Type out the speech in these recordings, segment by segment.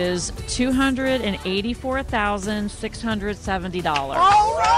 is two hundred and eighty-four thousand six hundred seventy dollars. All right.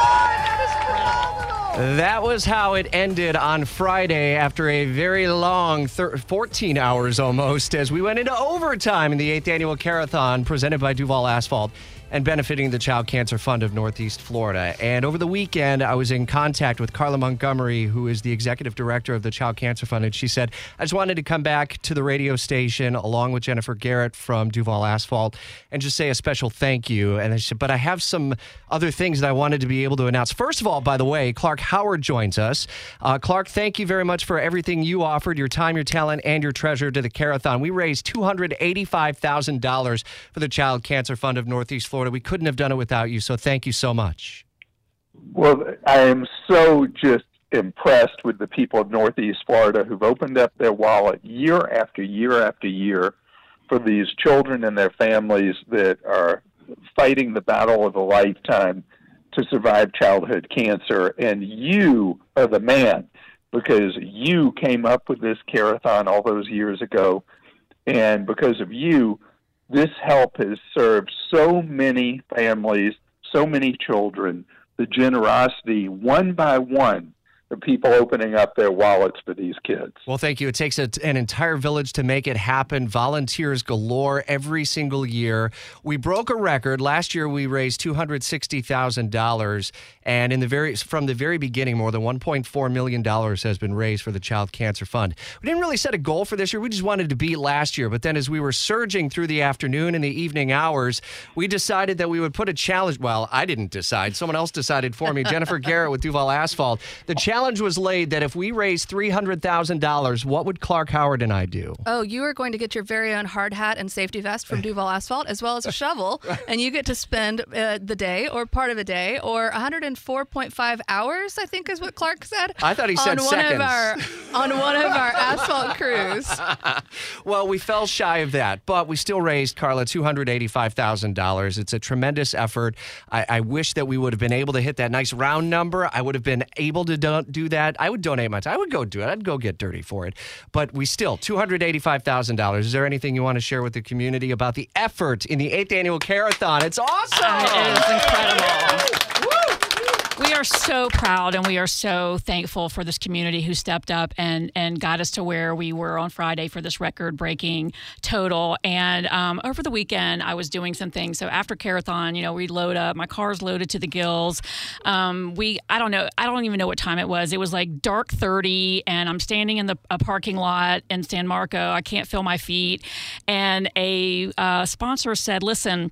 That was how it ended on Friday after a very long thir- 14 hours almost as we went into overtime in the 8th annual Carathon presented by Duval Asphalt and benefiting the Child Cancer Fund of Northeast Florida. And over the weekend, I was in contact with Carla Montgomery, who is the executive director of the Child Cancer Fund. And she said, I just wanted to come back to the radio station along with Jennifer Garrett from Duval Asphalt and just say a special thank you. And I said, but I have some other things that I wanted to be able to announce. First of all, by the way, Clark Howard joins us. Uh, Clark, thank you very much for everything you offered, your time, your talent, and your treasure to the Carathon. We raised $285,000 for the Child Cancer Fund of Northeast Florida. We couldn't have done it without you, so thank you so much. Well, I am so just impressed with the people of Northeast Florida who've opened up their wallet year after year after year for these children and their families that are fighting the battle of a lifetime to survive childhood cancer. And you are the man because you came up with this carathon all those years ago. And because of you, this help has served so many families, so many children, the generosity one by one people opening up their wallets for these kids. Well, thank you. It takes a, an entire village to make it happen. Volunteers galore every single year. We broke a record last year. We raised two hundred sixty thousand dollars, and in the very from the very beginning, more than one point four million dollars has been raised for the Child Cancer Fund. We didn't really set a goal for this year. We just wanted to beat last year. But then, as we were surging through the afternoon and the evening hours, we decided that we would put a challenge. Well, I didn't decide. Someone else decided for me. Jennifer Garrett with Duval Asphalt. The challenge was laid that if we raised three hundred thousand dollars, what would Clark Howard and I do? Oh, you are going to get your very own hard hat and safety vest from Duval Asphalt, as well as a shovel, and you get to spend uh, the day or part of a day or 104.5 hours. I think is what Clark said. I thought he said on one seconds. of our on one of our asphalt crews. Well, we fell shy of that, but we still raised Carla two hundred eighty-five thousand dollars. It's a tremendous effort. I, I wish that we would have been able to hit that nice round number. I would have been able to do, do that. I would donate my time. I would go do it. I'd go get dirty for it. But we still two hundred eighty-five thousand dollars. Is there anything you want to share with the community about the effort in the eighth annual Carathon? It's awesome. Uh, it is incredible. We are so proud and we are so thankful for this community who stepped up and, and got us to where we were on Friday for this record breaking total. And um, over the weekend, I was doing some things. So after Carathon, you know, we load up, my car's loaded to the gills. Um, we, I don't know, I don't even know what time it was. It was like dark 30, and I'm standing in the a parking lot in San Marco. I can't feel my feet. And a uh, sponsor said, listen,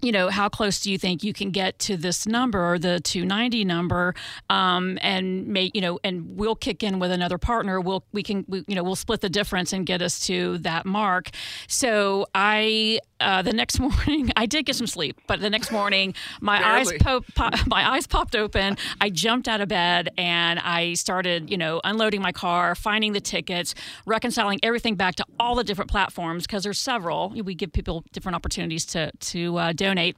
you know, how close do you think you can get to this number, the 290 number, um, and may, you know, and we'll kick in with another partner. We'll, we can, we, you know, we'll split the difference and get us to that mark. So I, uh, the next morning, I did get some sleep, but the next morning, my eyes, po- po- my eyes popped open. I jumped out of bed and I started, you know, unloading my car, finding the tickets, reconciling everything back to all the different platforms because there's several. We give people different opportunities to to uh, donate.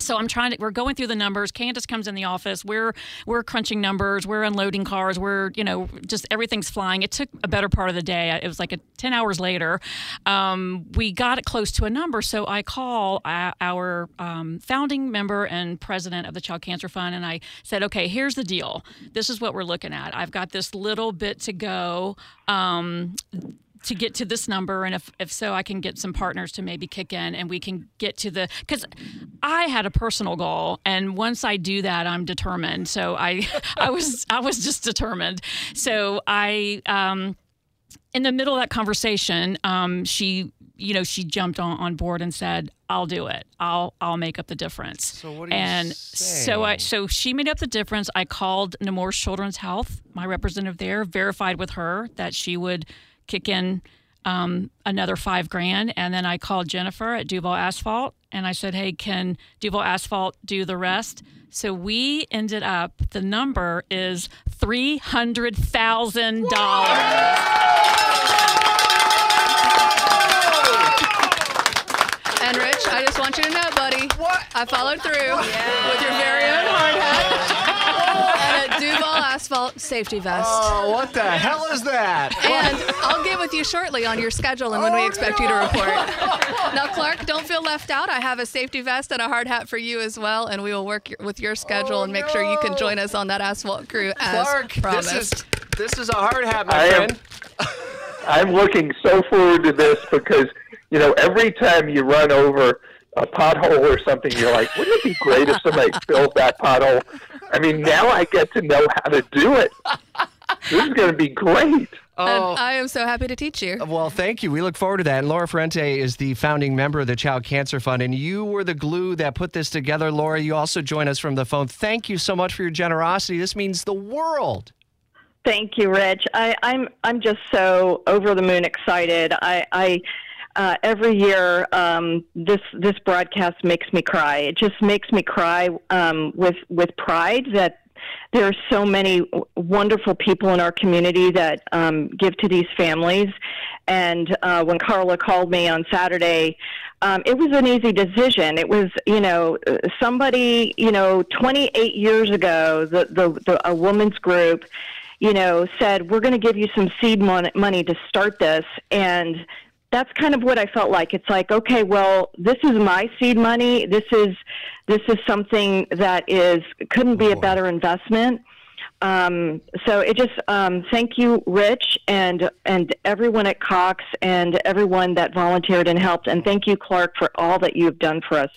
So I'm trying to. We're going through the numbers. Candace comes in the office. We're we're crunching numbers. We're unloading cars. We're you know just everything's flying. It took a better part of the day. It was like a, ten hours later. Um, we got it close to a number. So I call our um, founding member and president of the Child Cancer Fund, and I said, okay, here's the deal. This is what we're looking at. I've got this little bit to go. Um, to get to this number and if, if so i can get some partners to maybe kick in and we can get to the because i had a personal goal and once i do that i'm determined. So i i was i was just determined. So i um in the middle of that conversation um she you know she jumped on, on board and said i'll do it. I'll i'll make up the difference. So what and so I so she made up the difference. I called Nemours Children's Health, my representative there, verified with her that she would kick in um, another five grand, and then I called Jennifer at Duval Asphalt, and I said, "Hey, can Duval Asphalt do the rest?" So we ended up. The number is three hundred thousand dollars. And Rich, I just want you to know, buddy, What? I followed through with your very own hard hat. And at Duval Duval Asphalt safety vest. Oh, what the hell is that? And I'll get with you shortly on your schedule and when we oh, expect you to report. Now, Clark, don't feel left out. I have a safety vest and a hard hat for you as well, and we will work your, with your schedule Oh, and make sure you can join us on that asphalt crew as Clark, promised. this is this is a hard hat, my I am- I'm looking so forward to this because you know every time you run over a pothole or something, you're like, wouldn't it be great if somebody filled that pothole? I mean, now I get to know how to do it. This is going to be great. Oh. And I am so happy to teach you. Well, thank you. We look forward to that. And Laura Ferrente is the founding member of the Child Cancer Fund, and you were the glue that put this together. Laura, you also join us from the phone. Thank you so much for your generosity. This means the world. Thank you, Rich. I, I'm I'm just so over the moon excited. I, I uh, every year um, this this broadcast makes me cry. It just makes me cry um, with with pride that there are so many wonderful people in our community that um, give to these families. And uh, when Carla called me on Saturday, um, it was an easy decision. It was, you know, somebody, you know, 28 years ago, the, the, the a woman's group, you know, said we're going to give you some seed mon- money to start this, and that's kind of what I felt like. It's like, okay, well, this is my seed money. This is this is something that is couldn't be a better investment. Um, so it just um, thank you, Rich, and and everyone at Cox and everyone that volunteered and helped, and thank you, Clark, for all that you've done for us.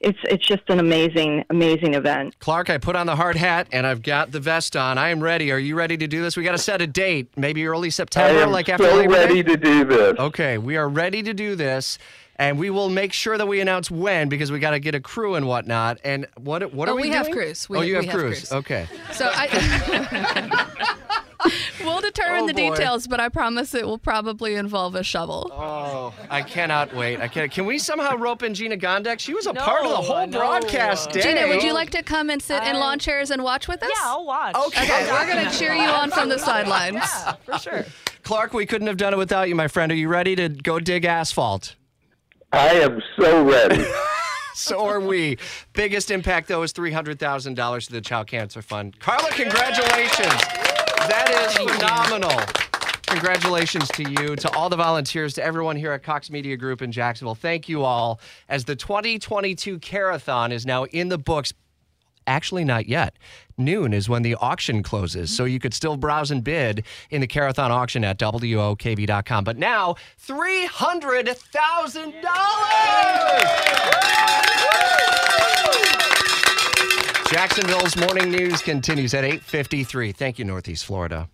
It's it's just an amazing amazing event. Clark, I put on the hard hat and I've got the vest on. I am ready. Are you ready to do this? We got to set a date, maybe early I September, am like after so Labor Day? ready to do this. Okay, we are ready to do this, and we will make sure that we announce when because we got to get a crew and whatnot. And what what are Oh, we, we have crews. We- oh, you we have, have crews. crews. Okay. So I. we'll determine Oh, the boy. details, but I promise it will probably involve a shovel. Oh, I cannot wait. I can. Can we somehow rope in Gina Gondek? She was a part of the whole broadcast day. Gina, would you like to come and sit in lawn chairs and watch with us? Yeah, I'll watch. Okay. Okay, we're gonna cheer you on from the sidelines. Yeah, for sure. Clark, we couldn't have done it without you, my friend. Are you ready to go dig asphalt? I am so ready. So are we. Biggest impact, though, is $300,000 to the Child Cancer Fund. Carla, congratulations. That is phenomenal. Congratulations to you, to all the volunteers, to everyone here at Cox Media Group in Jacksonville. Thank you all. As the 2022 Carathon is now in the books, actually not yet. Noon is when the auction closes, so you could still browse and bid in the Carathon auction at WOKV.com. But now, $300,000! Jacksonville's morning news continues at 8:53. Thank you, Northeast Florida.